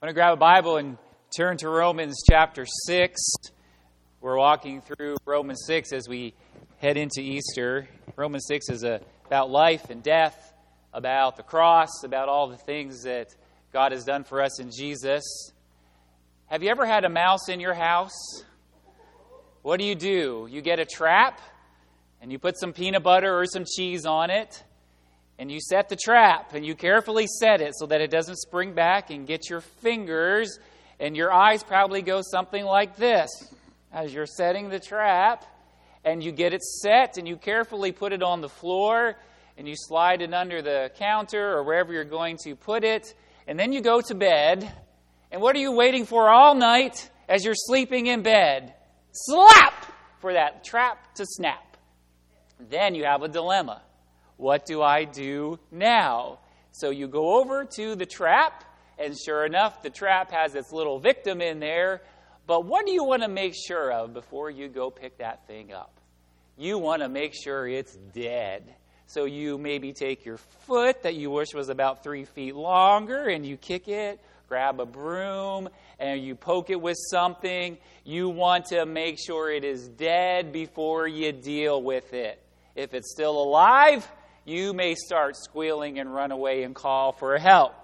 I'm going to grab a Bible and turn to Romans chapter 6. We're walking through Romans 6 as we head into Easter. Romans 6 is a, about life and death, about the cross, about all the things that God has done for us in Jesus. Have you ever had a mouse in your house? What do you do? You get a trap and you put some peanut butter or some cheese on it and you set the trap and you carefully set it so that it doesn't spring back and get your fingers and your eyes probably go something like this. As you're setting the trap and you get it set and you carefully put it on the floor and you slide it under the counter or wherever you're going to put it and then you go to bed. And what are you waiting for all night as you're sleeping in bed? Slap! For that trap to snap. Then you have a dilemma what do I do now? So you go over to the trap, and sure enough, the trap has its little victim in there. But what do you want to make sure of before you go pick that thing up? You want to make sure it's dead. So you maybe take your foot that you wish was about three feet longer and you kick it, grab a broom, and you poke it with something. You want to make sure it is dead before you deal with it. If it's still alive, you may start squealing and run away and call for help.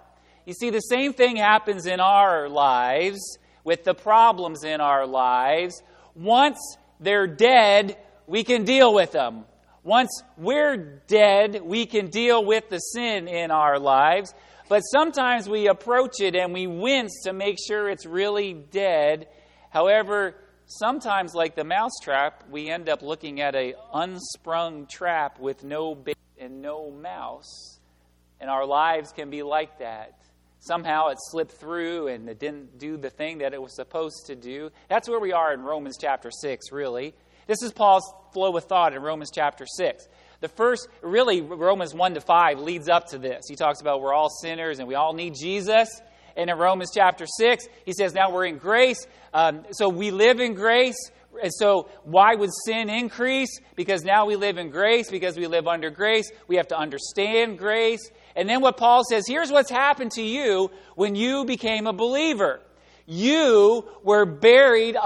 You see, the same thing happens in our lives with the problems in our lives. Once they're dead, we can deal with them. Once we're dead, we can deal with the sin in our lives. But sometimes we approach it and we wince to make sure it's really dead. However, sometimes, like the mousetrap, we end up looking at a unsprung trap with no bait and no mouse. And our lives can be like that. Somehow it slipped through and it didn't do the thing that it was supposed to do. That's where we are in Romans chapter 6, really. This is Paul's flow of thought in Romans chapter 6. The first, really, Romans 1 to 5 leads up to this. He talks about we're all sinners and we all need Jesus. And in Romans chapter 6, he says, now we're in grace. Um, so we live in grace. And so, why would sin increase? Because now we live in grace, because we live under grace. We have to understand grace. And then what Paul says here's what's happened to you when you became a believer. You were buried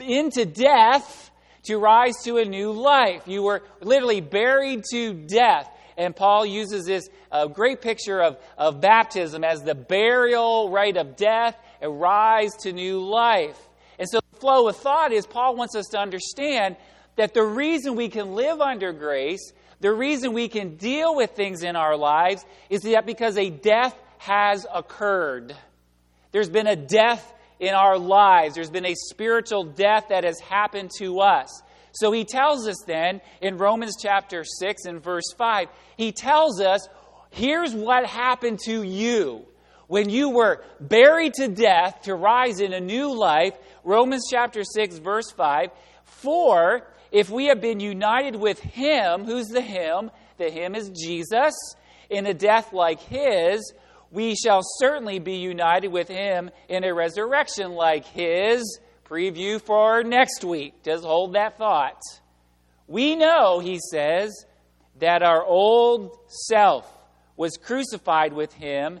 into death to rise to a new life. You were literally buried to death. And Paul uses this uh, great picture of, of baptism as the burial rite of death and rise to new life. Flow of thought is Paul wants us to understand that the reason we can live under grace, the reason we can deal with things in our lives, is that because a death has occurred. There's been a death in our lives, there's been a spiritual death that has happened to us. So he tells us then in Romans chapter 6 and verse 5, he tells us, here's what happened to you when you were buried to death to rise in a new life, Romans chapter 6, verse 5. For if we have been united with him, who's the him? The him is Jesus, in a death like his, we shall certainly be united with him in a resurrection like his. Preview for next week. Just hold that thought. We know, he says, that our old self was crucified with him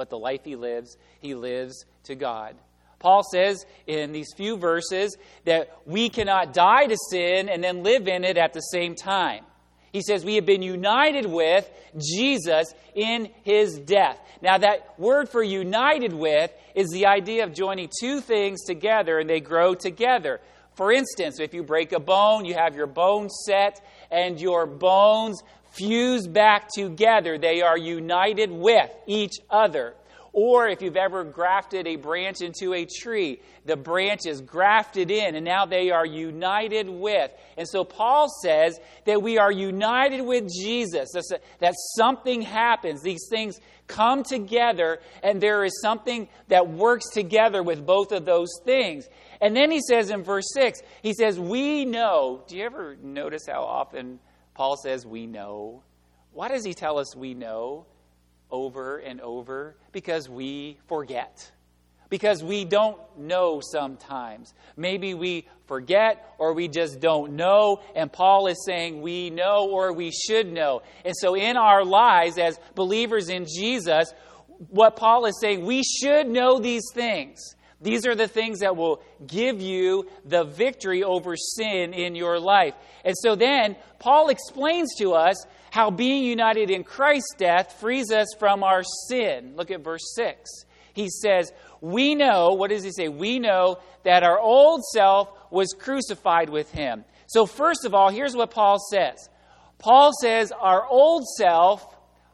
but the life he lives, he lives to God. Paul says in these few verses that we cannot die to sin and then live in it at the same time. He says we have been united with Jesus in his death. Now, that word for united with is the idea of joining two things together and they grow together. For instance, if you break a bone, you have your bones set and your bones fuse back together. They are united with each other. Or if you've ever grafted a branch into a tree, the branch is grafted in and now they are united with. And so Paul says that we are united with Jesus, that something happens. These things come together and there is something that works together with both of those things. And then he says in verse 6, he says, We know. Do you ever notice how often Paul says, We know? Why does he tell us we know? over and over because we forget. Because we don't know sometimes. Maybe we forget or we just don't know. And Paul is saying we know or we should know. And so in our lives as believers in Jesus, what Paul is saying, we should know these things. These are the things that will give you the victory over sin in your life. And so then, Paul explains to us how being united in Christ's death frees us from our sin. Look at verse 6. He says, We know, what does he say? We know that our old self was crucified with him. So, first of all, here's what Paul says Paul says, Our old self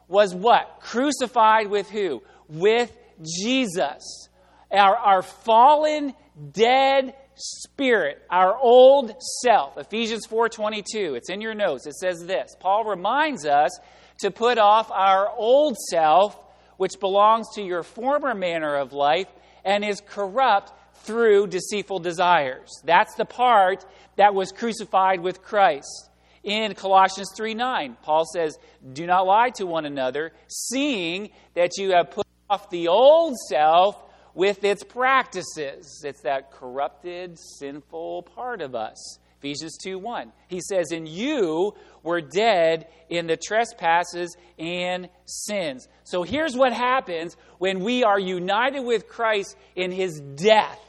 was what? Crucified with who? With Jesus. Our, our fallen, dead spirit, our old self. Ephesians 4:22. It's in your notes. It says this. Paul reminds us to put off our old self, which belongs to your former manner of life and is corrupt through deceitful desires. That's the part that was crucified with Christ. In Colossians 3 9, Paul says, Do not lie to one another, seeing that you have put off the old self with its practices. It's that corrupted, sinful part of us. Ephesians 2 1. He says, And you were dead in the trespasses and sins. So here's what happens when we are united with Christ in his death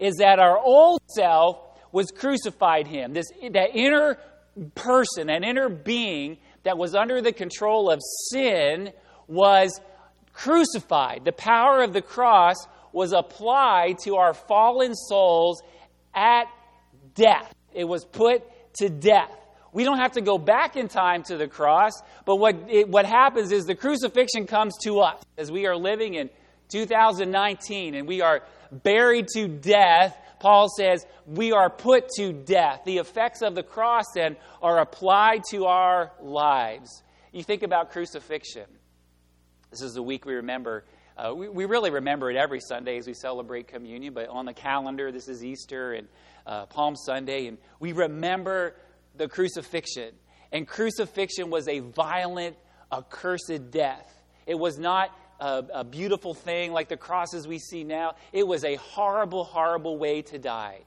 is that our old self was crucified him. This that inner person, an inner being that was under the control of sin was crucified. The power of the cross was applied to our fallen souls at death. It was put to death. We don't have to go back in time to the cross, but what, it, what happens is the crucifixion comes to us as we are living in 2019 and we are buried to death. Paul says we are put to death. The effects of the cross then are applied to our lives. You think about crucifixion. This is the week we remember uh, we, we, really remember it every Sunday as we celebrate communion, but on the calendar, this is Easter and uh, Palm Sunday, and we remember the crucifixion. And crucifixion was a violent, accursed death. It was not a, a beautiful thing like the crosses we see now, it was a horrible, horrible way to die.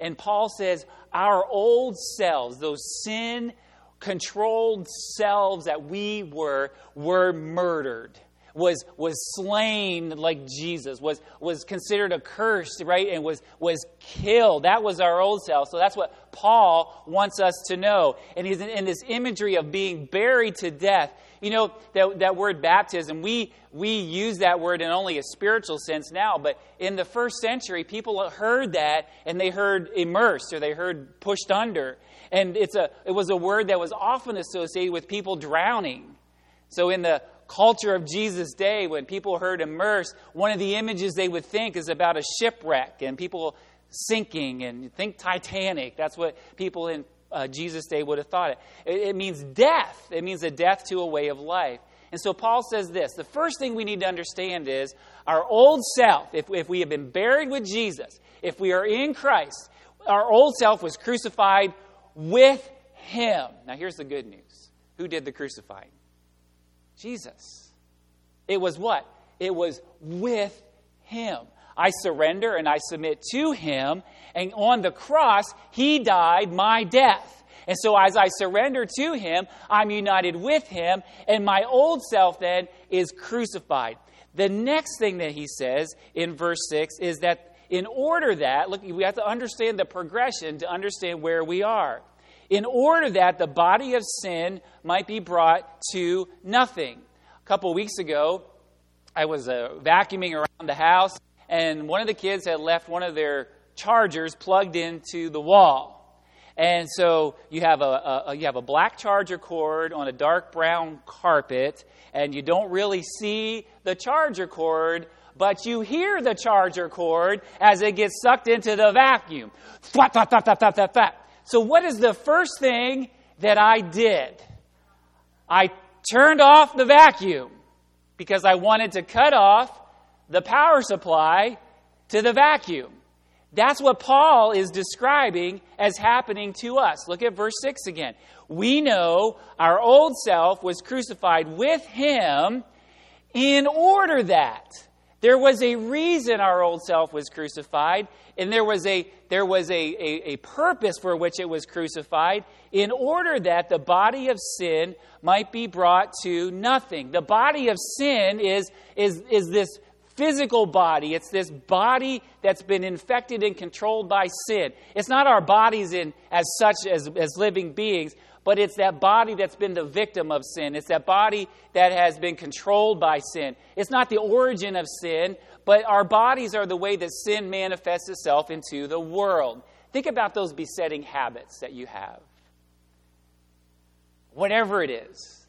And Paul says, Our old selves, those sin controlled selves that we were, were murdered was, was slain like Jesus, was, was considered a curse, right? And was, was killed. That was our old self. So that's what Paul wants us to know. And he's in, in this imagery of being buried to death. You know, that, that word baptism, we, we use that word in only a spiritual sense now, but in the first century, people heard that and they heard immersed or they heard pushed under. And it's a, it was a word that was often associated with people drowning. So in the culture of Jesus' day, when people heard immerse, one of the images they would think is about a shipwreck and people sinking and think Titanic. That's what people in uh, Jesus' day would have thought it. it. It means death, it means a death to a way of life. And so Paul says this the first thing we need to understand is our old self, if, if we have been buried with Jesus, if we are in Christ, our old self was crucified with him. Now, here's the good news who did the crucifying? Jesus. It was what? It was with Him. I surrender and I submit to Him, and on the cross, He died my death. And so, as I surrender to Him, I'm united with Him, and my old self then is crucified. The next thing that He says in verse 6 is that in order that, look, we have to understand the progression to understand where we are in order that the body of sin might be brought to nothing. A couple weeks ago, I was uh, vacuuming around the house, and one of the kids had left one of their chargers plugged into the wall. And so you have a, a, you have a black charger cord on a dark brown carpet, and you don't really see the charger cord, but you hear the charger cord as it gets sucked into the vacuum. Thwap, thwap, thwap, thwap, thwap, thwap. So, what is the first thing that I did? I turned off the vacuum because I wanted to cut off the power supply to the vacuum. That's what Paul is describing as happening to us. Look at verse 6 again. We know our old self was crucified with him in order that there was a reason our old self was crucified, and there was a there was a, a, a, purpose for which it was crucified, in order that the body of sin might be brought to nothing. The body of sin is is is this physical body. It's this body that's been infected and controlled by sin. It's not our bodies in as such as, as living beings, but it's that body that's been the victim of sin. It's that body that has been controlled by sin. It's not the origin of sin, but our bodies are the way that sin manifests itself into the world. Think about those besetting habits that you have. Whatever it is.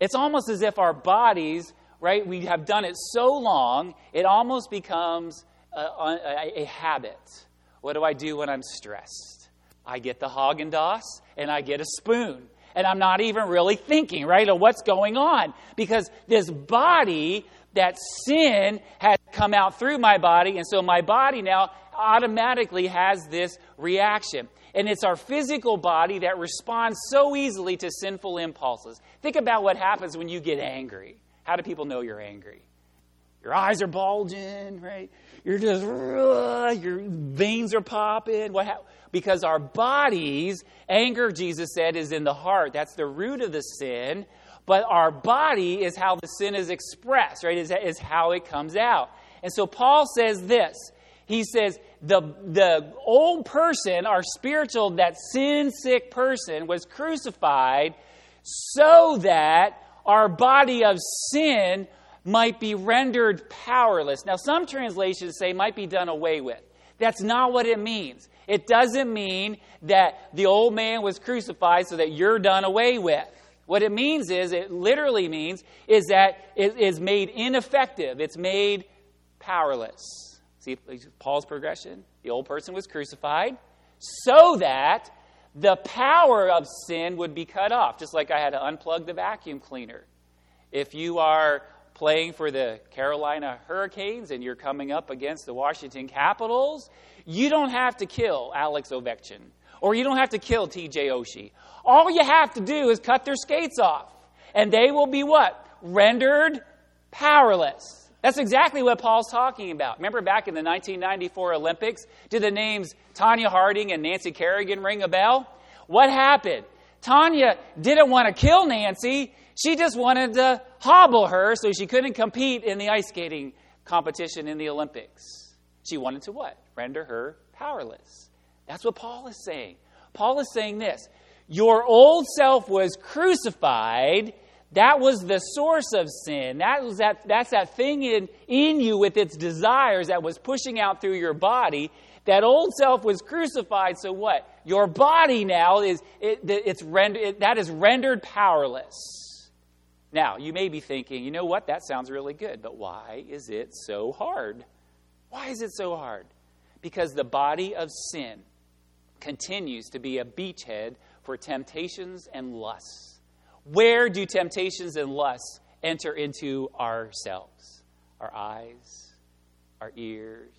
It's almost as if our bodies, right, we have done it so long, it almost becomes a, a, a habit. What do I do when I'm stressed? I get the Haagen Dazs and I get a spoon. And I'm not even really thinking, right, of what's going on. Because this body, that sin has come out through my body, and so my body now automatically has this reaction. And it's our physical body that responds so easily to sinful impulses. Think about what happens when you get angry. How do people know you're angry? Your eyes are bulging, right? You're just, your veins are popping. What ha- because our bodies, anger, Jesus said, is in the heart. That's the root of the sin. But our body is how the sin is expressed, right? Is, is how it comes out. And so Paul says this. He says, the, the old person, our spiritual, that sin sick person, was crucified so that our body of sin might be rendered powerless. Now, some translations say might be done away with. That's not what it means. It doesn't mean that the old man was crucified so that you're done away with. What it means is, it literally means, is that it is made ineffective. It's made powerless. See Paul's progression? The old person was crucified so that the power of sin would be cut off, just like I had to unplug the vacuum cleaner. If you are playing for the Carolina Hurricanes and you're coming up against the Washington Capitals, you don't have to kill Alex Ovechkin or you don't have to kill TJ Oshie. All you have to do is cut their skates off and they will be what? Rendered powerless. That's exactly what Paul's talking about. Remember back in the 1994 Olympics? Did the names Tonya Harding and Nancy Kerrigan ring a bell? What happened? Tonya didn't want to kill Nancy. She just wanted to hobble her so she couldn't compete in the ice skating competition in the Olympics. She wanted to what? Render her powerless. That's what Paul is saying. Paul is saying this Your old self was crucified. That was the source of sin. That was that, that's that thing in, in you with its desires that was pushing out through your body. That old self was crucified, so what? Your body now is it, it's rend, it, that is rendered powerless. Now, you may be thinking, you know what, that sounds really good, but why is it so hard? Why is it so hard? Because the body of sin continues to be a beachhead for temptations and lusts. Where do temptations and lusts enter into ourselves? Our eyes, our ears,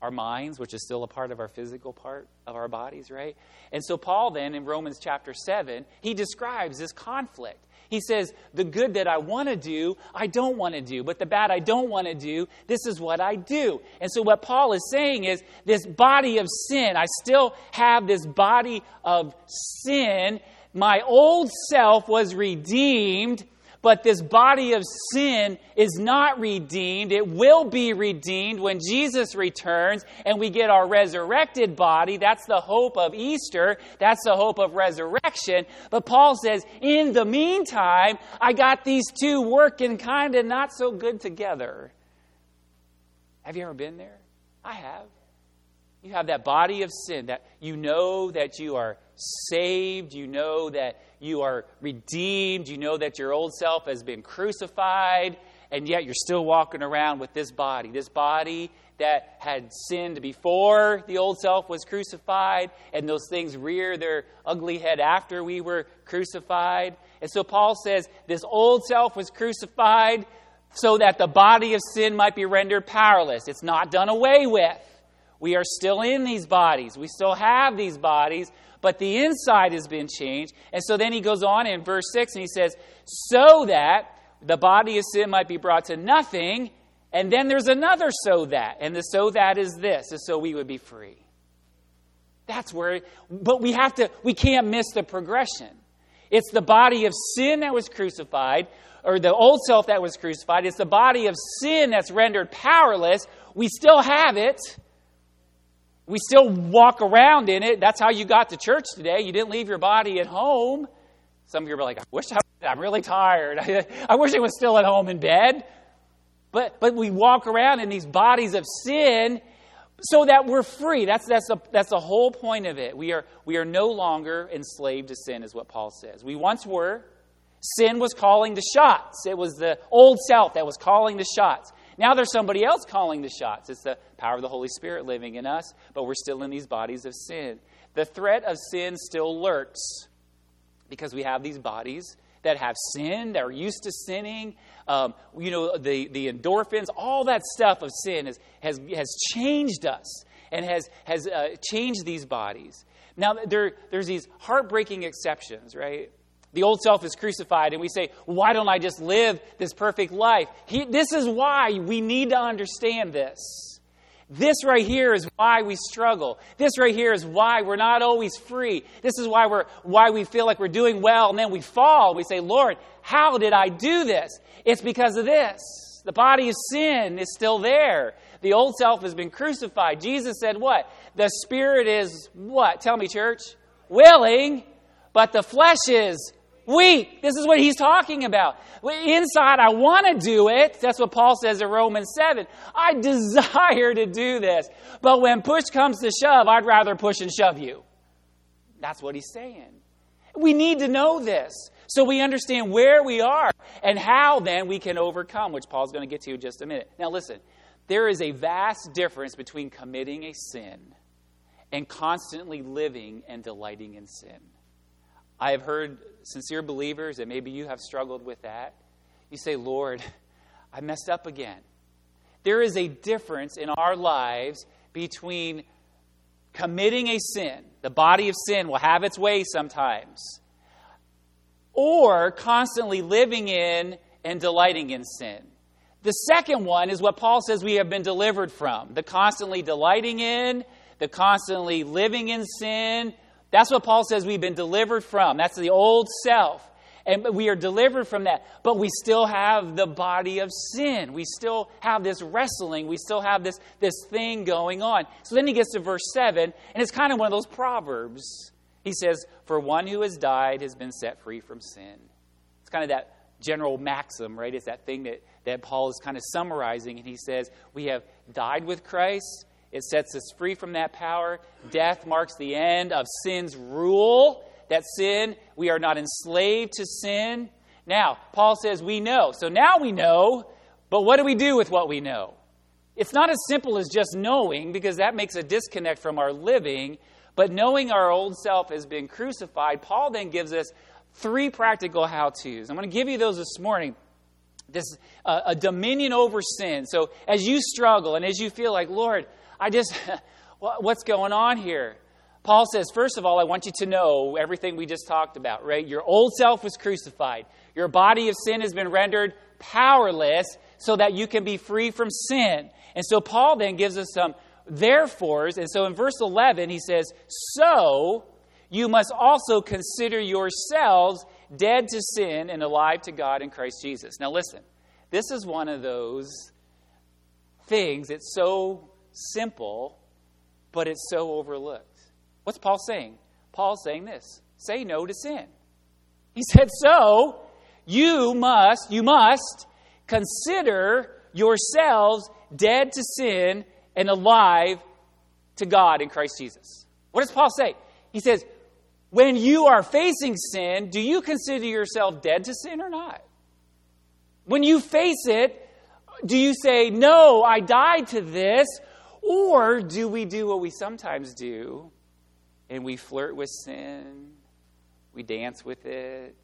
our minds, which is still a part of our physical part of our bodies, right? And so, Paul, then, in Romans chapter 7, he describes this conflict. He says, The good that I want to do, I don't want to do. But the bad I don't want to do, this is what I do. And so, what Paul is saying is, this body of sin, I still have this body of sin. My old self was redeemed but this body of sin is not redeemed. It will be redeemed when Jesus returns and we get our resurrected body. That's the hope of Easter. That's the hope of resurrection. But Paul says, in the meantime, I got these two working kind of not so good together. Have you ever been there? I have. You have that body of sin that you know that you are saved, you know that you are redeemed, you know that your old self has been crucified, and yet you're still walking around with this body, this body that had sinned before the old self was crucified, and those things rear their ugly head after we were crucified. And so Paul says this old self was crucified so that the body of sin might be rendered powerless. It's not done away with. We are still in these bodies, we still have these bodies, but the inside has been changed. And so then he goes on in verse 6 and he says, So that the body of sin might be brought to nothing. And then there's another so that. And the so that is this, is so we would be free. That's where, but we have to, we can't miss the progression. It's the body of sin that was crucified, or the old self that was crucified. It's the body of sin that's rendered powerless. We still have it. We still walk around in it. That's how you got to church today. You didn't leave your body at home. Some of you are like, I wish I, I'm really tired. I wish I was still at home in bed. But, but we walk around in these bodies of sin so that we're free. That's, that's, a, that's the whole point of it. We are, we are no longer enslaved to sin, is what Paul says. We once were. Sin was calling the shots, it was the old self that was calling the shots. Now there's somebody else calling the shots. It's the power of the Holy Spirit living in us, but we're still in these bodies of sin. The threat of sin still lurks because we have these bodies that have sin, that are used to sinning. Um, you know, the, the endorphins, all that stuff of sin has, has, has changed us and has, has uh, changed these bodies. Now, there, there's these heartbreaking exceptions, right? The old self is crucified, and we say, Why don't I just live this perfect life? He, this is why we need to understand this. This right here is why we struggle. This right here is why we're not always free. This is why we're why we feel like we're doing well and then we fall. We say, "Lord, how did I do this?" It's because of this. The body of sin is still there. The old self has been crucified. Jesus said, "What? The spirit is what? Tell me, church. Willing, but the flesh is weak. This is what he's talking about. Inside, I want to do it. That's what Paul says in Romans 7. I desire to do this. But when push comes to shove, I'd rather push and shove you. That's what he's saying. We need to know this so we understand where we are and how then we can overcome, which Paul's going to get to in just a minute. Now, listen, there is a vast difference between committing a sin and constantly living and delighting in sin. I have heard sincere believers, and maybe you have struggled with that. You say, Lord, I messed up again. There is a difference in our lives between committing a sin, the body of sin will have its way sometimes, or constantly living in and delighting in sin. The second one is what Paul says we have been delivered from the constantly delighting in, the constantly living in sin, that's what Paul says we've been delivered from. That's the old self. And we are delivered from that. But we still have the body of sin. We still have this wrestling. We still have this, this thing going on. So then he gets to verse 7, and it's kind of one of those proverbs. He says, For one who has died has been set free from sin. It's kind of that general maxim, right? It's that thing that, that Paul is kind of summarizing. And he says, We have died with Christ it sets us free from that power. Death marks the end of sin's rule. That sin, we are not enslaved to sin. Now, Paul says we know. So now we know, but what do we do with what we know? It's not as simple as just knowing, because that makes a disconnect from our living. But knowing our old self has been crucified, Paul then gives us three practical how to's. I'm going to give you those this morning. This uh, a dominion over sin. So as you struggle and as you feel like, Lord, I just, what's going on here? Paul says, first of all, I want you to know everything we just talked about, right? Your old self was crucified. Your body of sin has been rendered powerless so that you can be free from sin. And so Paul then gives us some therefores. And so in verse 11, he says, So you must also consider yourselves dead to sin and alive to God in Christ Jesus. Now listen, this is one of those things that's so simple, but it's so overlooked. What's Paul saying? Paul's saying this say no to sin. He said, So you must, you must consider yourselves dead to sin and alive to God in Christ Jesus. What does Paul say? He says, when you are facing sin, do you consider yourself dead to sin or not? When you face it, do you say, No, I died to this? Or do we do what we sometimes do and we flirt with sin? We dance with it.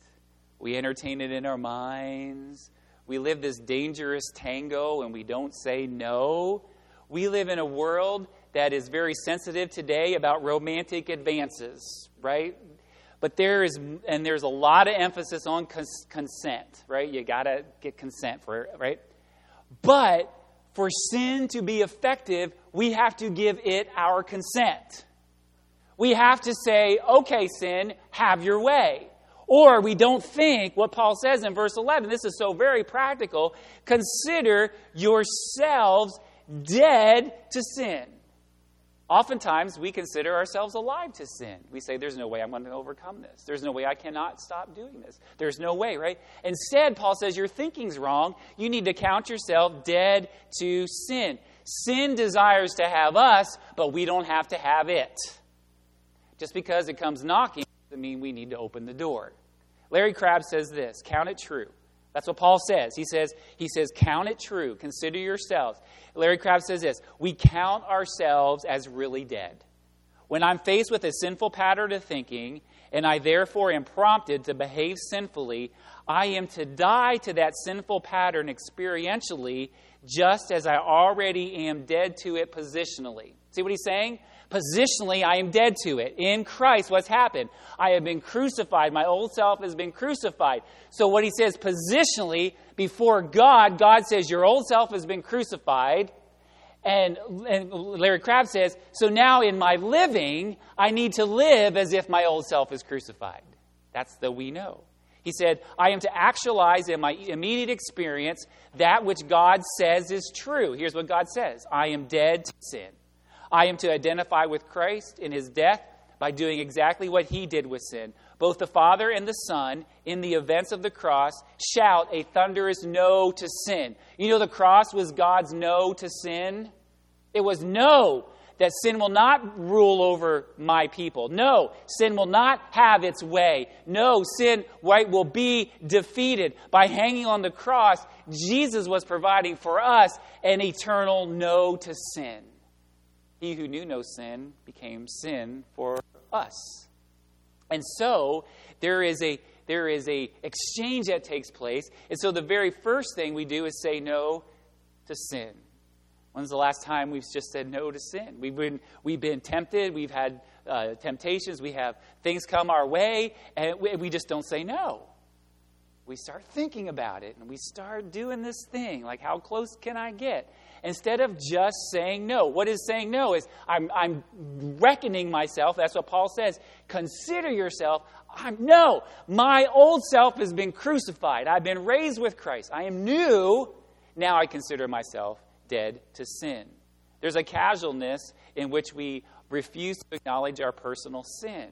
We entertain it in our minds. We live this dangerous tango and we don't say no. We live in a world that is very sensitive today about romantic advances, right? But there is, and there's a lot of emphasis on cons- consent, right? You got to get consent for it, right? But for sin to be effective, we have to give it our consent. We have to say, okay, sin, have your way. Or we don't think what Paul says in verse 11. This is so very practical. Consider yourselves dead to sin. Oftentimes, we consider ourselves alive to sin. We say, There's no way I'm going to overcome this. There's no way I cannot stop doing this. There's no way, right? Instead, Paul says, Your thinking's wrong. You need to count yourself dead to sin. Sin desires to have us, but we don't have to have it. Just because it comes knocking doesn't mean we need to open the door. Larry Crabb says this count it true. That's what Paul says. He says, he says, count it true. Consider yourselves. Larry Crabb says this We count ourselves as really dead. When I'm faced with a sinful pattern of thinking, and I therefore am prompted to behave sinfully, I am to die to that sinful pattern experientially, just as I already am dead to it positionally. See what he's saying? Positionally, I am dead to it. In Christ, what's happened? I have been crucified. My old self has been crucified. So, what he says positionally, before God, God says, Your old self has been crucified. And, and Larry Crabb says, So now in my living, I need to live as if my old self is crucified. That's the we know. He said, I am to actualize in my immediate experience that which God says is true. Here's what God says I am dead to sin. I am to identify with Christ in his death by doing exactly what he did with sin. Both the Father and the Son, in the events of the cross, shout a thunderous no to sin. You know, the cross was God's no to sin. It was no, that sin will not rule over my people. No, sin will not have its way. No, sin right, will be defeated. By hanging on the cross, Jesus was providing for us an eternal no to sin. He who knew no sin became sin for us. And so there is a there is a exchange that takes place. And so the very first thing we do is say no to sin. When's the last time we've just said no to sin? We've been, we've been tempted, we've had uh, temptations, we have things come our way, and we, we just don't say no. We start thinking about it, and we start doing this thing like, how close can I get? instead of just saying no. What is saying no is I'm, I'm reckoning myself. That's what Paul says. Consider yourself. I'm, no, my old self has been crucified. I've been raised with Christ. I am new. Now I consider myself dead to sin. There's a casualness in which we refuse to acknowledge our personal sin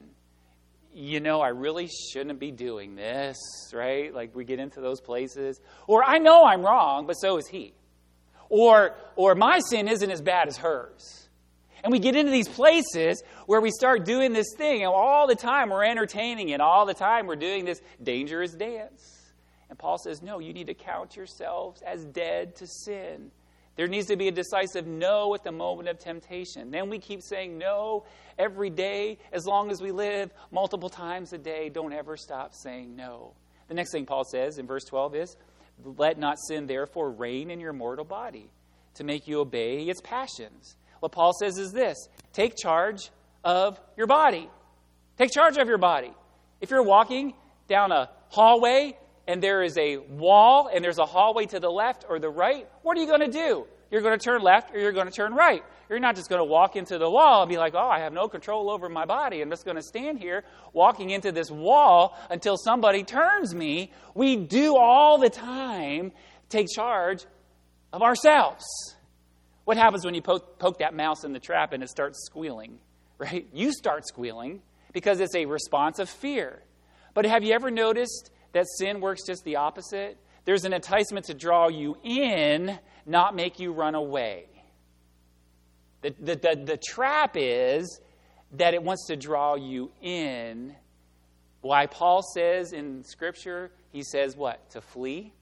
you know, I really shouldn't be doing this, right? Like we get into those places. Or I know I'm wrong, but so is he or, or my sin isn't as bad as hers. And we get into these places where we start doing this thing, and all the time we're entertaining it, all the time we're doing this dangerous dance. And Paul says, No, you need to count yourselves as dead to sin. There needs to be a decisive no at the moment of temptation. Then we keep saying no every day as long as we live, multiple times a day. Don't ever stop saying no. The next thing Paul says in verse 12 is, let not sin, therefore, reign in your mortal body to make you obey its passions. What Paul says is this take charge of your body. Take charge of your body. If you're walking down a hallway and there is a wall and there's a hallway to the left or the right, what are you going to do? You're going to turn left or you're going to turn right. You're not just going to walk into the wall and be like, oh, I have no control over my body. I'm just going to stand here walking into this wall until somebody turns me. We do all the time take charge of ourselves. What happens when you poke, poke that mouse in the trap and it starts squealing, right? You start squealing because it's a response of fear. But have you ever noticed that sin works just the opposite? There's an enticement to draw you in not make you run away. The, the, the, the trap is that it wants to draw you in. Why Paul says in Scripture, he says what? To flee?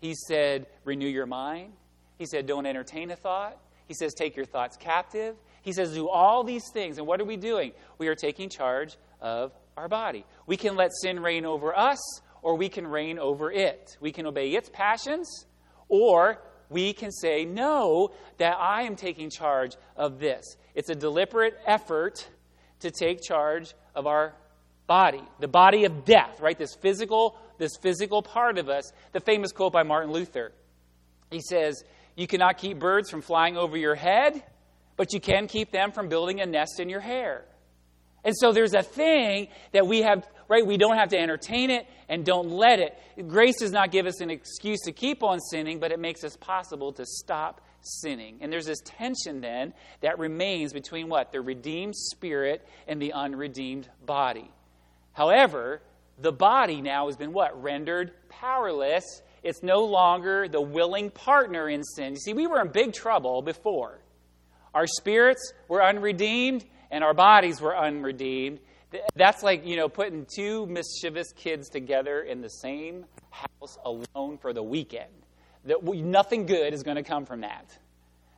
He said, renew your mind. He said, don't entertain a thought. He says, take your thoughts captive. He says, do all these things. And what are we doing? We are taking charge of our body. We can let sin reign over us, or we can reign over it. We can obey its passions, or we can say, no, that I am taking charge of this. It's a deliberate effort to take charge of our body, the body of death, right? This physical, this physical part of us. The famous quote by Martin Luther. He says, You cannot keep birds from flying over your head, but you can keep them from building a nest in your hair. And so there's a thing that we have, right? We don't have to entertain it and don't let it. Grace does not give us an excuse to keep on sinning, but it makes us possible to stop sinning. And there's this tension then that remains between what? The redeemed spirit and the unredeemed body. However, the body now has been what? Rendered powerless. It's no longer the willing partner in sin. You see, we were in big trouble before. Our spirits were unredeemed and our bodies were unredeemed. That's like, you know, putting two mischievous kids together in the same house alone for the weekend. That nothing good is going to come from that.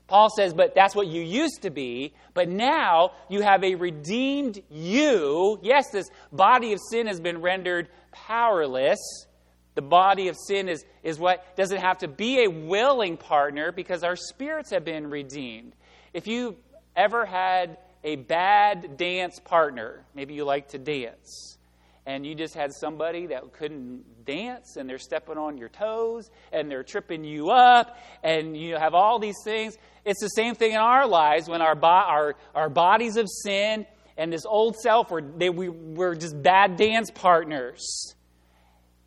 Paul says, but that's what you used to be, but now you have a redeemed you. Yes, this body of sin has been rendered powerless. The body of sin is, is what doesn't have to be a willing partner because our spirits have been redeemed. If you ever had a bad dance partner, maybe you like to dance, and you just had somebody that couldn't dance and they're stepping on your toes and they're tripping you up and you have all these things. It's the same thing in our lives when our, bo- our, our bodies of sin and this old self, were, they, we, we're just bad dance partners.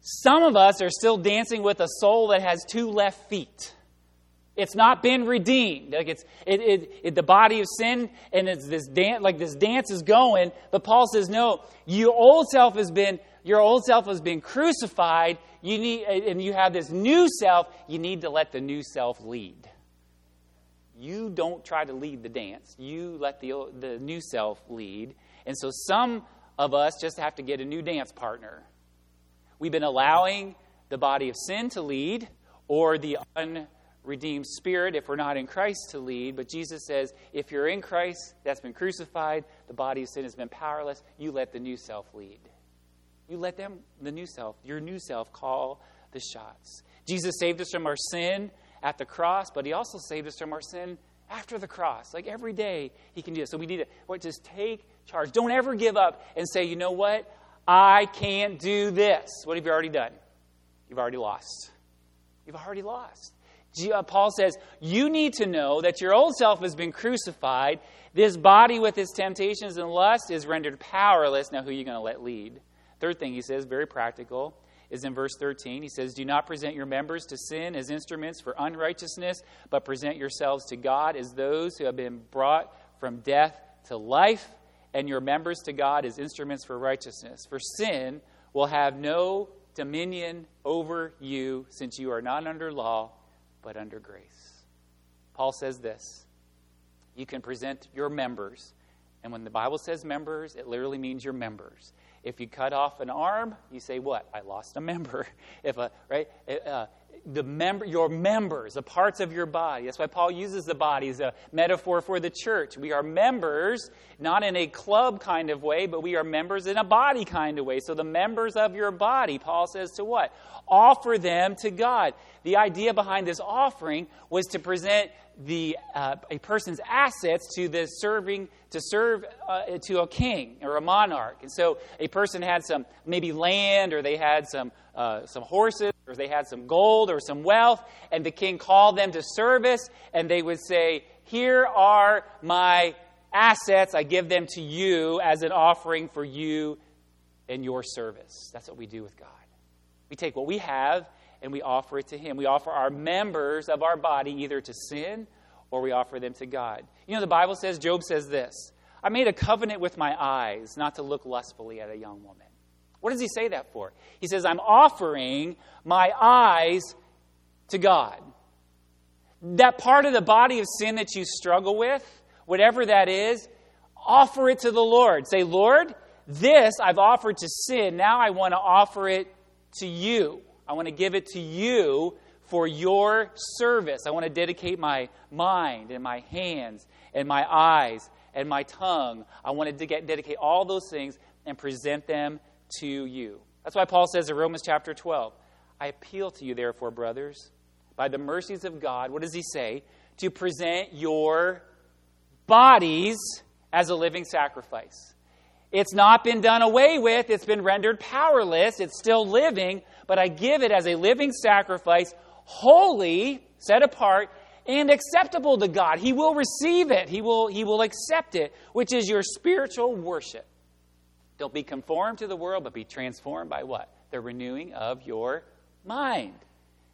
Some of us are still dancing with a soul that has two left feet. It's not been redeemed. Like it's it, it, it, the body of sin, and it's this dance. Like this dance is going, but Paul says, no. Your old self has been your old self has been crucified. You need, and you have this new self. You need to let the new self lead. You don't try to lead the dance. You let the the new self lead. And so some of us just have to get a new dance partner. We've been allowing the body of sin to lead, or the un redeemed spirit if we're not in Christ to lead. But Jesus says, if you're in Christ that's been crucified, the body of sin has been powerless, you let the new self lead. You let them, the new self, your new self, call the shots. Jesus saved us from our sin at the cross, but he also saved us from our sin after the cross. Like every day, he can do it. So we need to what, just take charge. Don't ever give up and say, you know what? I can't do this. What have you already done? You've already lost. You've already lost. Uh, Paul says, You need to know that your old self has been crucified. This body with its temptations and lust is rendered powerless. Now, who are you going to let lead? Third thing he says, very practical, is in verse 13. He says, Do not present your members to sin as instruments for unrighteousness, but present yourselves to God as those who have been brought from death to life, and your members to God as instruments for righteousness. For sin will have no dominion over you, since you are not under law but under grace. Paul says this you can present your members. And when the Bible says members, it literally means your members. If you cut off an arm, you say, What? I lost a member. If a, right? Uh, the member, your members, the parts of your body. That's why Paul uses the body as a metaphor for the church. We are members, not in a club kind of way, but we are members in a body kind of way. So the members of your body, Paul says to what? Offer them to God. The idea behind this offering was to present the uh, a person's assets to the serving to serve uh, to a king or a monarch. And so a person had some maybe land or they had some uh, some horses or they had some gold or some wealth, and the king called them to service, and they would say, "Here are my assets. I give them to you as an offering for you and your service." That's what we do with God. We take what we have and we offer it to Him. We offer our members of our body either to sin or we offer them to God. You know, the Bible says, Job says this I made a covenant with my eyes not to look lustfully at a young woman. What does he say that for? He says, I'm offering my eyes to God. That part of the body of sin that you struggle with, whatever that is, offer it to the Lord. Say, Lord, this I've offered to sin. Now I want to offer it to you. I want to give it to you for your service. I want to dedicate my mind and my hands and my eyes and my tongue. I want to dedicate all those things and present them to you. That's why Paul says in Romans chapter 12, I appeal to you, therefore, brothers, by the mercies of God, what does he say? To present your bodies as a living sacrifice. It's not been done away with, it's been rendered powerless, it's still living, but I give it as a living sacrifice, holy, set apart, and acceptable to God. He will receive it, He will, he will accept it, which is your spiritual worship. Don't be conformed to the world, but be transformed by what? The renewing of your mind,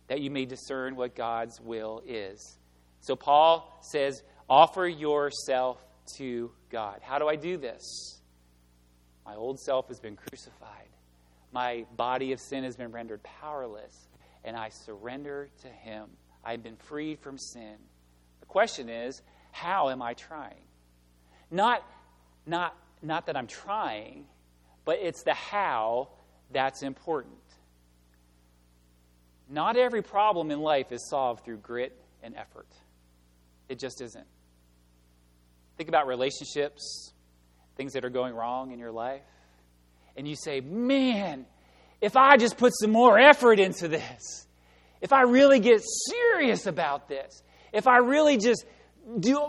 that you may discern what God's will is. So Paul says, offer yourself to God. How do I do this? My old self has been crucified. My body of sin has been rendered powerless, and I surrender to Him. I've been freed from sin. The question is, how am I trying? Not, not, not that I'm trying, but it's the how that's important. Not every problem in life is solved through grit and effort. It just isn't. Think about relationships, things that are going wrong in your life, and you say, Man, if I just put some more effort into this, if I really get serious about this, if I really just do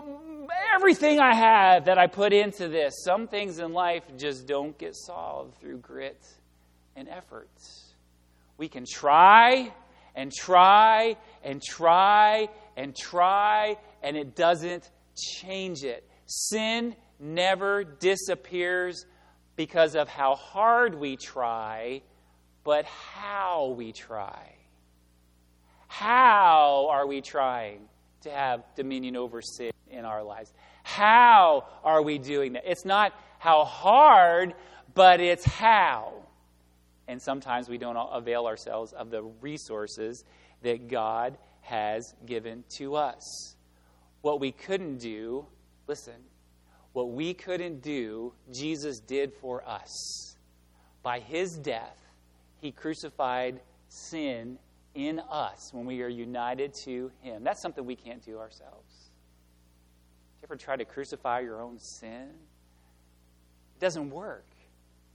everything I have that I put into this, some things in life just don't get solved through grit and effort. We can try and try and try and try, and it doesn't change it. Sin never disappears because of how hard we try, but how we try. How are we trying to have dominion over sin in our lives? How are we doing that? It's not how hard, but it's how. And sometimes we don't avail ourselves of the resources that God has given to us. What we couldn't do, listen, what we couldn't do, Jesus did for us. By his death, he crucified sin in us when we are united to him. That's something we can't do ourselves. You ever try to crucify your own sin? It doesn't work.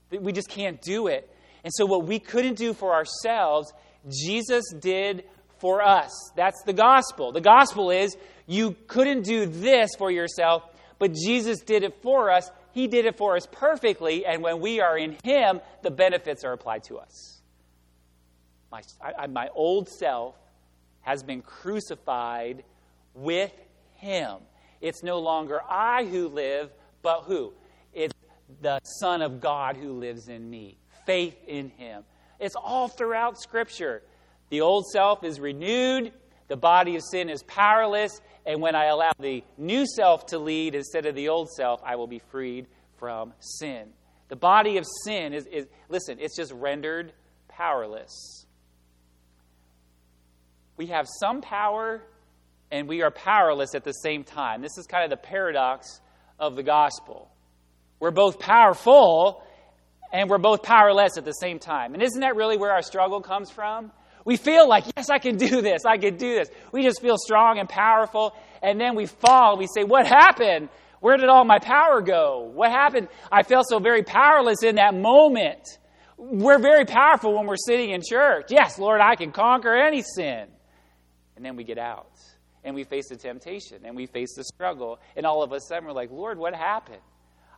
We just can't do it. And so, what we couldn't do for ourselves, Jesus did for us. That's the gospel. The gospel is you couldn't do this for yourself, but Jesus did it for us. He did it for us perfectly, and when we are in Him, the benefits are applied to us. My, I, my old self has been crucified with Him. It's no longer I who live, but who? It's the Son of God who lives in me. Faith in Him. It's all throughout Scripture. The old self is renewed, the body of sin is powerless, and when I allow the new self to lead instead of the old self, I will be freed from sin. The body of sin is, is listen, it's just rendered powerless. We have some power and we are powerless at the same time. This is kind of the paradox of the gospel. We're both powerful and we're both powerless at the same time. And isn't that really where our struggle comes from? We feel like, yes, I can do this, I can do this. We just feel strong and powerful, and then we fall. We say, What happened? Where did all my power go? What happened? I felt so very powerless in that moment. We're very powerful when we're sitting in church. Yes, Lord, I can conquer any sin. And then we get out and we face the temptation and we face the struggle. And all of a sudden, we're like, Lord, what happened?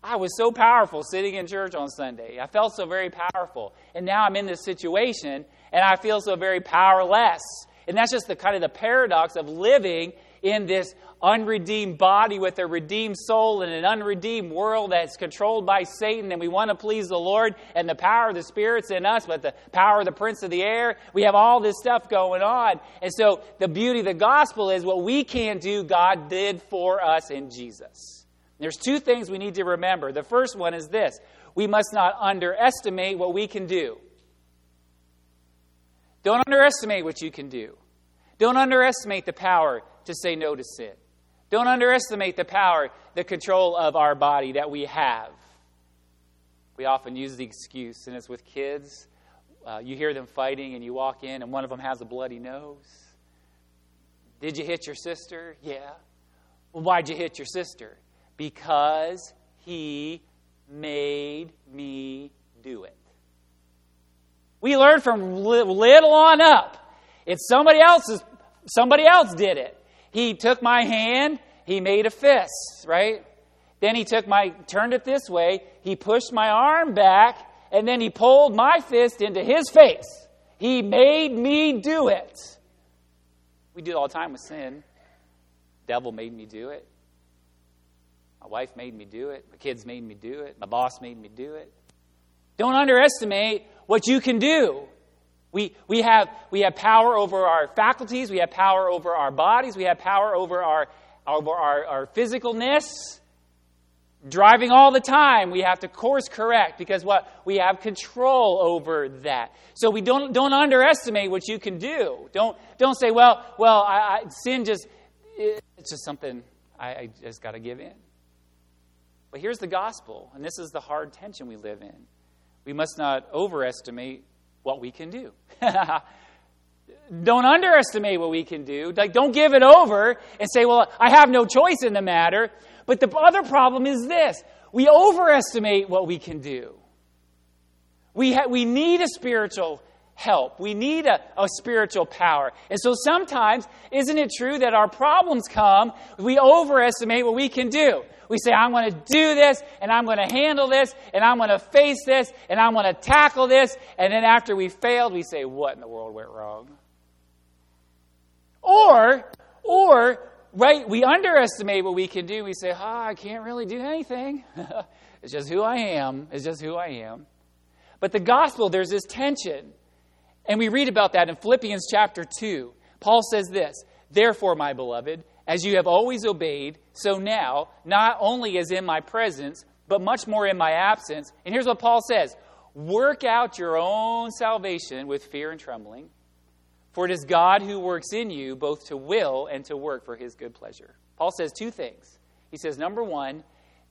I was so powerful sitting in church on Sunday. I felt so very powerful. And now I'm in this situation and I feel so very powerless. And that's just the kind of the paradox of living in this unredeemed body with a redeemed soul in an unredeemed world that's controlled by Satan, and we want to please the Lord and the power of the Spirit's in us, but the power of the prince of the air. We have all this stuff going on. And so the beauty of the gospel is what we can't do, God did for us in Jesus. There's two things we need to remember. The first one is this we must not underestimate what we can do. Don't underestimate what you can do. Don't underestimate the power to say no to sin. Don't underestimate the power, the control of our body that we have. We often use the excuse, and it's with kids. Uh, you hear them fighting, and you walk in, and one of them has a bloody nose. Did you hit your sister? Yeah. Well, why'd you hit your sister? Because he made me do it. We learn from little on up. It's somebody else's, somebody else did it. He took my hand, he made a fist, right? Then he took my, turned it this way, he pushed my arm back, and then he pulled my fist into his face. He made me do it. We do it all the time with sin. devil made me do it. My wife made me do it. My kids made me do it. My boss made me do it. Don't underestimate what you can do. We, we, have, we have power over our faculties. We have power over our bodies. We have power over our, over our, our physicalness. Driving all the time, we have to course correct because what? We have control over that. So we don't, don't underestimate what you can do. Don't, don't say, well, well, I, I, sin just, it's just something I, I just got to give in. But here's the gospel, and this is the hard tension we live in. We must not overestimate what we can do. don't underestimate what we can do. Like, don't give it over and say, well, I have no choice in the matter. But the other problem is this we overestimate what we can do. We, ha- we need a spiritual help. We need a, a spiritual power. And so sometimes, isn't it true that our problems come, we overestimate what we can do? We say, I'm going to do this, and I'm going to handle this, and I'm going to face this, and I'm going to tackle this. And then after we failed, we say, What in the world went wrong? Or, or right, we underestimate what we can do. We say, oh, I can't really do anything. it's just who I am. It's just who I am. But the gospel, there's this tension. And we read about that in Philippians chapter 2. Paul says this Therefore, my beloved, as you have always obeyed, so now, not only as in my presence, but much more in my absence. And here's what Paul says Work out your own salvation with fear and trembling. For it is God who works in you both to will and to work for his good pleasure. Paul says two things. He says, number one,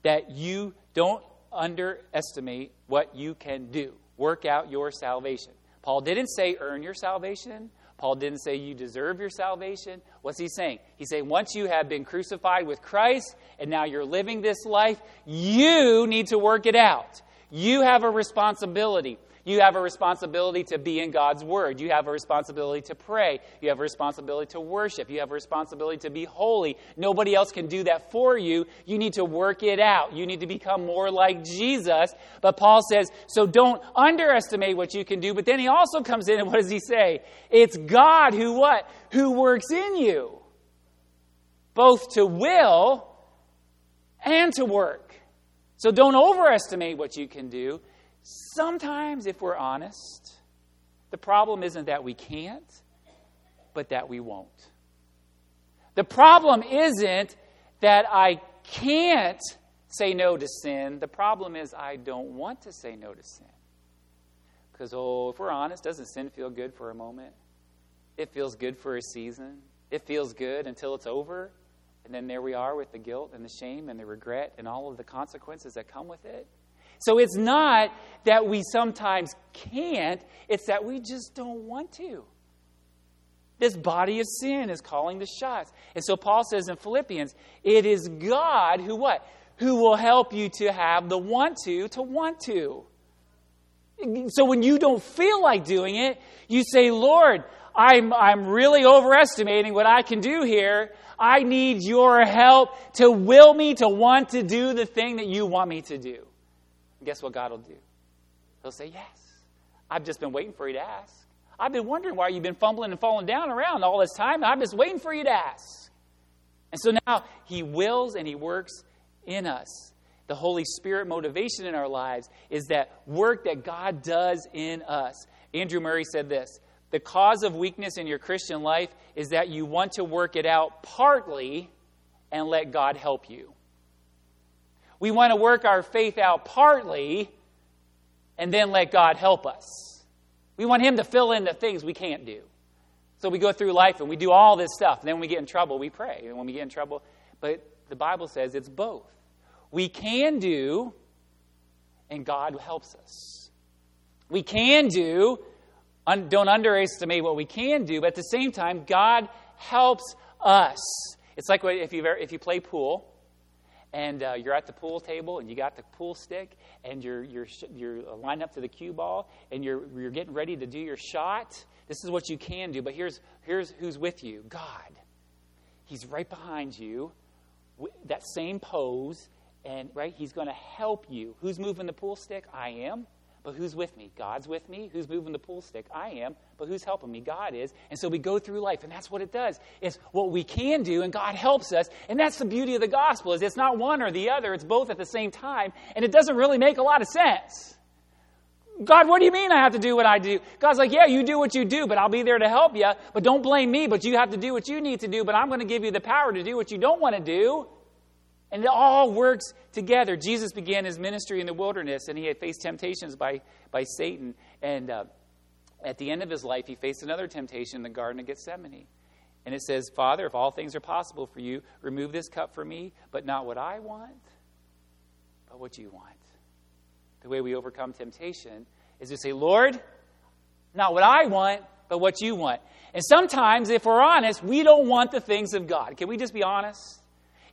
that you don't underestimate what you can do. Work out your salvation. Paul didn't say earn your salvation. Paul didn't say you deserve your salvation. What's he saying? He's saying once you have been crucified with Christ and now you're living this life, you need to work it out. You have a responsibility. You have a responsibility to be in God's Word. You have a responsibility to pray. You have a responsibility to worship. You have a responsibility to be holy. Nobody else can do that for you. You need to work it out. You need to become more like Jesus. But Paul says, so don't underestimate what you can do. But then he also comes in and what does he say? It's God who what? Who works in you. Both to will and to work. So don't overestimate what you can do. Sometimes, if we're honest, the problem isn't that we can't, but that we won't. The problem isn't that I can't say no to sin. The problem is I don't want to say no to sin. Because, oh, if we're honest, doesn't sin feel good for a moment? It feels good for a season. It feels good until it's over. And then there we are with the guilt and the shame and the regret and all of the consequences that come with it. So it's not that we sometimes can't, it's that we just don't want to. This body of sin is calling the shots. And so Paul says in Philippians, it is God who what? Who will help you to have the want to to want to. So when you don't feel like doing it, you say, Lord, I'm, I'm really overestimating what I can do here. I need your help to will me to want to do the thing that you want me to do. Guess what God will do? He'll say, Yes. I've just been waiting for you to ask. I've been wondering why you've been fumbling and falling down around all this time, I'm just waiting for you to ask. And so now He wills and He works in us. The Holy Spirit motivation in our lives is that work that God does in us. Andrew Murray said this The cause of weakness in your Christian life is that you want to work it out partly and let God help you. We want to work our faith out partly and then let God help us. We want Him to fill in the things we can't do. So we go through life and we do all this stuff. And then when we get in trouble, we pray. And when we get in trouble, but the Bible says it's both. We can do, and God helps us. We can do, don't underestimate what we can do, but at the same time, God helps us. It's like if you if you play pool, and uh, you're at the pool table and you got the pool stick and you're you're you're lined up to the cue ball and you're you're getting ready to do your shot. This is what you can do. But here's here's who's with you. God. He's right behind you. That same pose and right he's going to help you. Who's moving the pool stick? I am. But who's with me? God's with me. Who's moving the pool stick? I am. But who's helping me? God is. And so we go through life, and that's what it does. It's what we can do, and God helps us. And that's the beauty of the gospel is it's not one or the other, it's both at the same time, and it doesn't really make a lot of sense. God, what do you mean I have to do what I do? God's like, yeah, you do what you do, but I'll be there to help you. But don't blame me, but you have to do what you need to do, but I'm going to give you the power to do what you don't want to do. And it all works together. Jesus began his ministry in the wilderness, and he had faced temptations by, by Satan. And uh, at the end of his life, he faced another temptation in the Garden of Gethsemane. And it says, Father, if all things are possible for you, remove this cup from me, but not what I want, but what you want. The way we overcome temptation is to say, Lord, not what I want, but what you want. And sometimes, if we're honest, we don't want the things of God. Can we just be honest?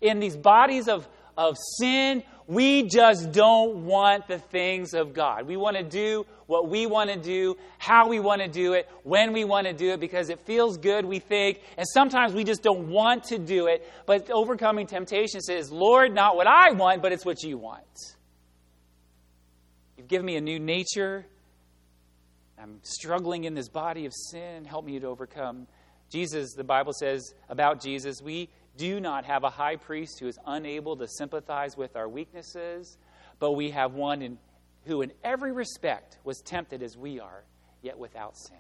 In these bodies of, of sin, we just don't want the things of God. We want to do what we want to do, how we want to do it, when we want to do it, because it feels good, we think, and sometimes we just don't want to do it. But overcoming temptation says, Lord, not what I want, but it's what you want. You've given me a new nature. I'm struggling in this body of sin. Help me to overcome. Jesus, the Bible says about Jesus, we do not have a high priest who is unable to sympathize with our weaknesses, but we have one in, who, in every respect, was tempted as we are, yet without sin.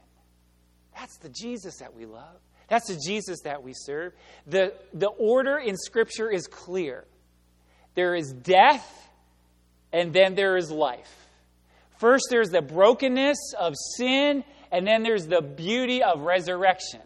That's the Jesus that we love. That's the Jesus that we serve. The, the order in Scripture is clear there is death, and then there is life. First, there's the brokenness of sin, and then there's the beauty of resurrection.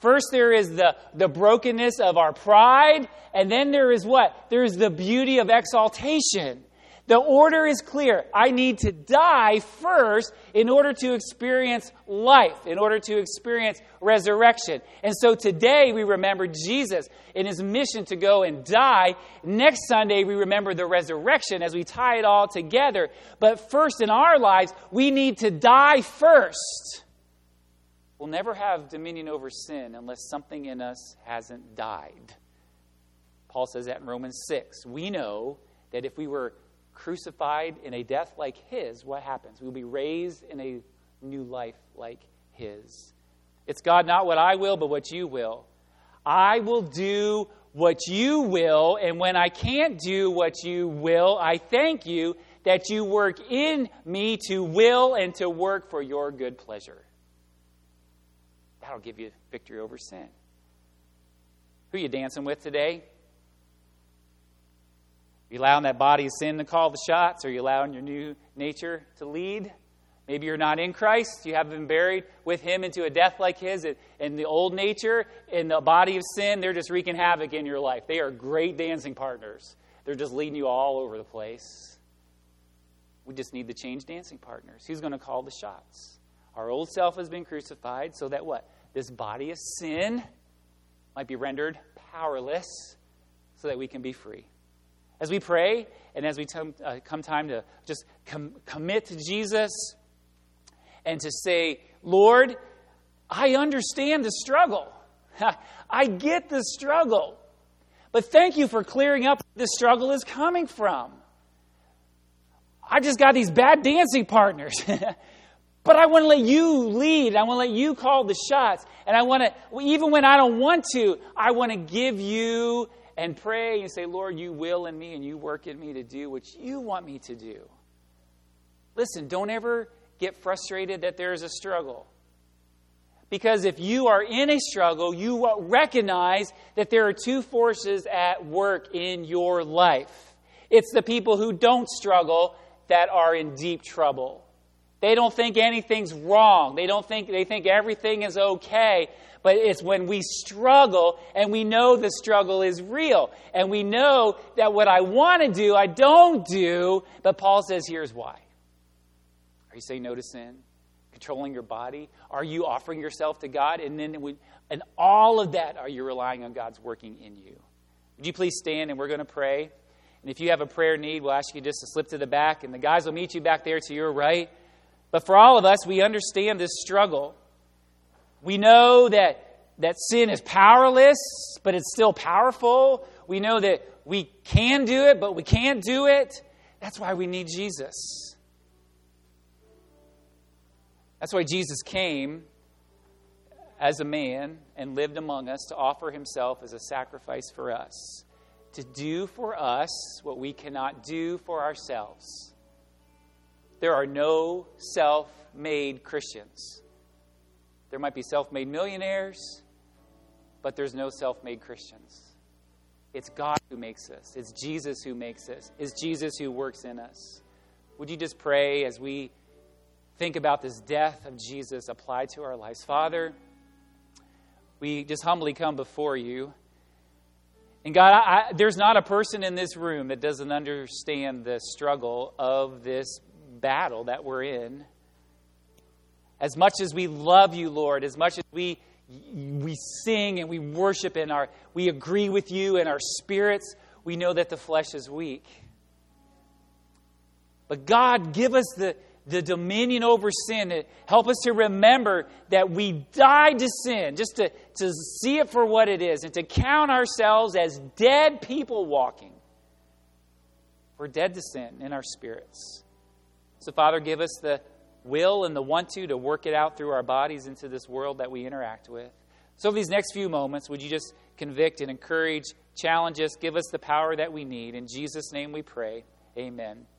First, there is the, the brokenness of our pride, and then there is what? There is the beauty of exaltation. The order is clear. I need to die first in order to experience life, in order to experience resurrection. And so today we remember Jesus in his mission to go and die. Next Sunday we remember the resurrection as we tie it all together. But first in our lives, we need to die first. We'll never have dominion over sin unless something in us hasn't died. Paul says that in Romans 6. We know that if we were crucified in a death like his, what happens? We'll be raised in a new life like his. It's God, not what I will, but what you will. I will do what you will, and when I can't do what you will, I thank you that you work in me to will and to work for your good pleasure. That'll give you victory over sin. Who you dancing with today? Are you allowing that body of sin to call the shots? Are you allowing your new nature to lead? Maybe you're not in Christ. You haven't been buried with Him into a death like His. And the old nature and the body of sin, they're just wreaking havoc in your life. They are great dancing partners. They're just leading you all over the place. We just need to change dancing partners. Who's going to call the shots? Our old self has been crucified so that what? This body of sin might be rendered powerless so that we can be free. As we pray and as we uh, come time to just com- commit to Jesus and to say, Lord, I understand the struggle. I get the struggle. But thank you for clearing up where the struggle is coming from. I just got these bad dancing partners. But I want to let you lead. I want to let you call the shots. And I want to, even when I don't want to, I want to give you and pray and say, Lord, you will in me and you work in me to do what you want me to do. Listen, don't ever get frustrated that there is a struggle. Because if you are in a struggle, you recognize that there are two forces at work in your life. It's the people who don't struggle that are in deep trouble. They don't think anything's wrong. They don't think they think everything is okay. But it's when we struggle and we know the struggle is real. And we know that what I want to do, I don't do. But Paul says, here's why. Are you saying no to sin? controlling your body? Are you offering yourself to God? And then, we, and all of that, are you relying on God's working in you? Would you please stand and we're going to pray? And if you have a prayer need, we'll ask you just to slip to the back, and the guys will meet you back there to your right. But for all of us, we understand this struggle. We know that, that sin is powerless, but it's still powerful. We know that we can do it, but we can't do it. That's why we need Jesus. That's why Jesus came as a man and lived among us to offer himself as a sacrifice for us, to do for us what we cannot do for ourselves. There are no self made Christians. There might be self made millionaires, but there's no self made Christians. It's God who makes us, it's Jesus who makes us, it's Jesus who works in us. Would you just pray as we think about this death of Jesus applied to our lives? Father, we just humbly come before you. And God, I, there's not a person in this room that doesn't understand the struggle of this battle that we're in. As much as we love you, Lord, as much as we we sing and we worship and our we agree with you in our spirits, we know that the flesh is weak. But God, give us the, the dominion over sin. Help us to remember that we died to sin, just to, to see it for what it is, and to count ourselves as dead people walking. We're dead to sin in our spirits. So, Father, give us the will and the want to to work it out through our bodies into this world that we interact with. So, these next few moments, would you just convict and encourage, challenge us, give us the power that we need? In Jesus' name we pray. Amen.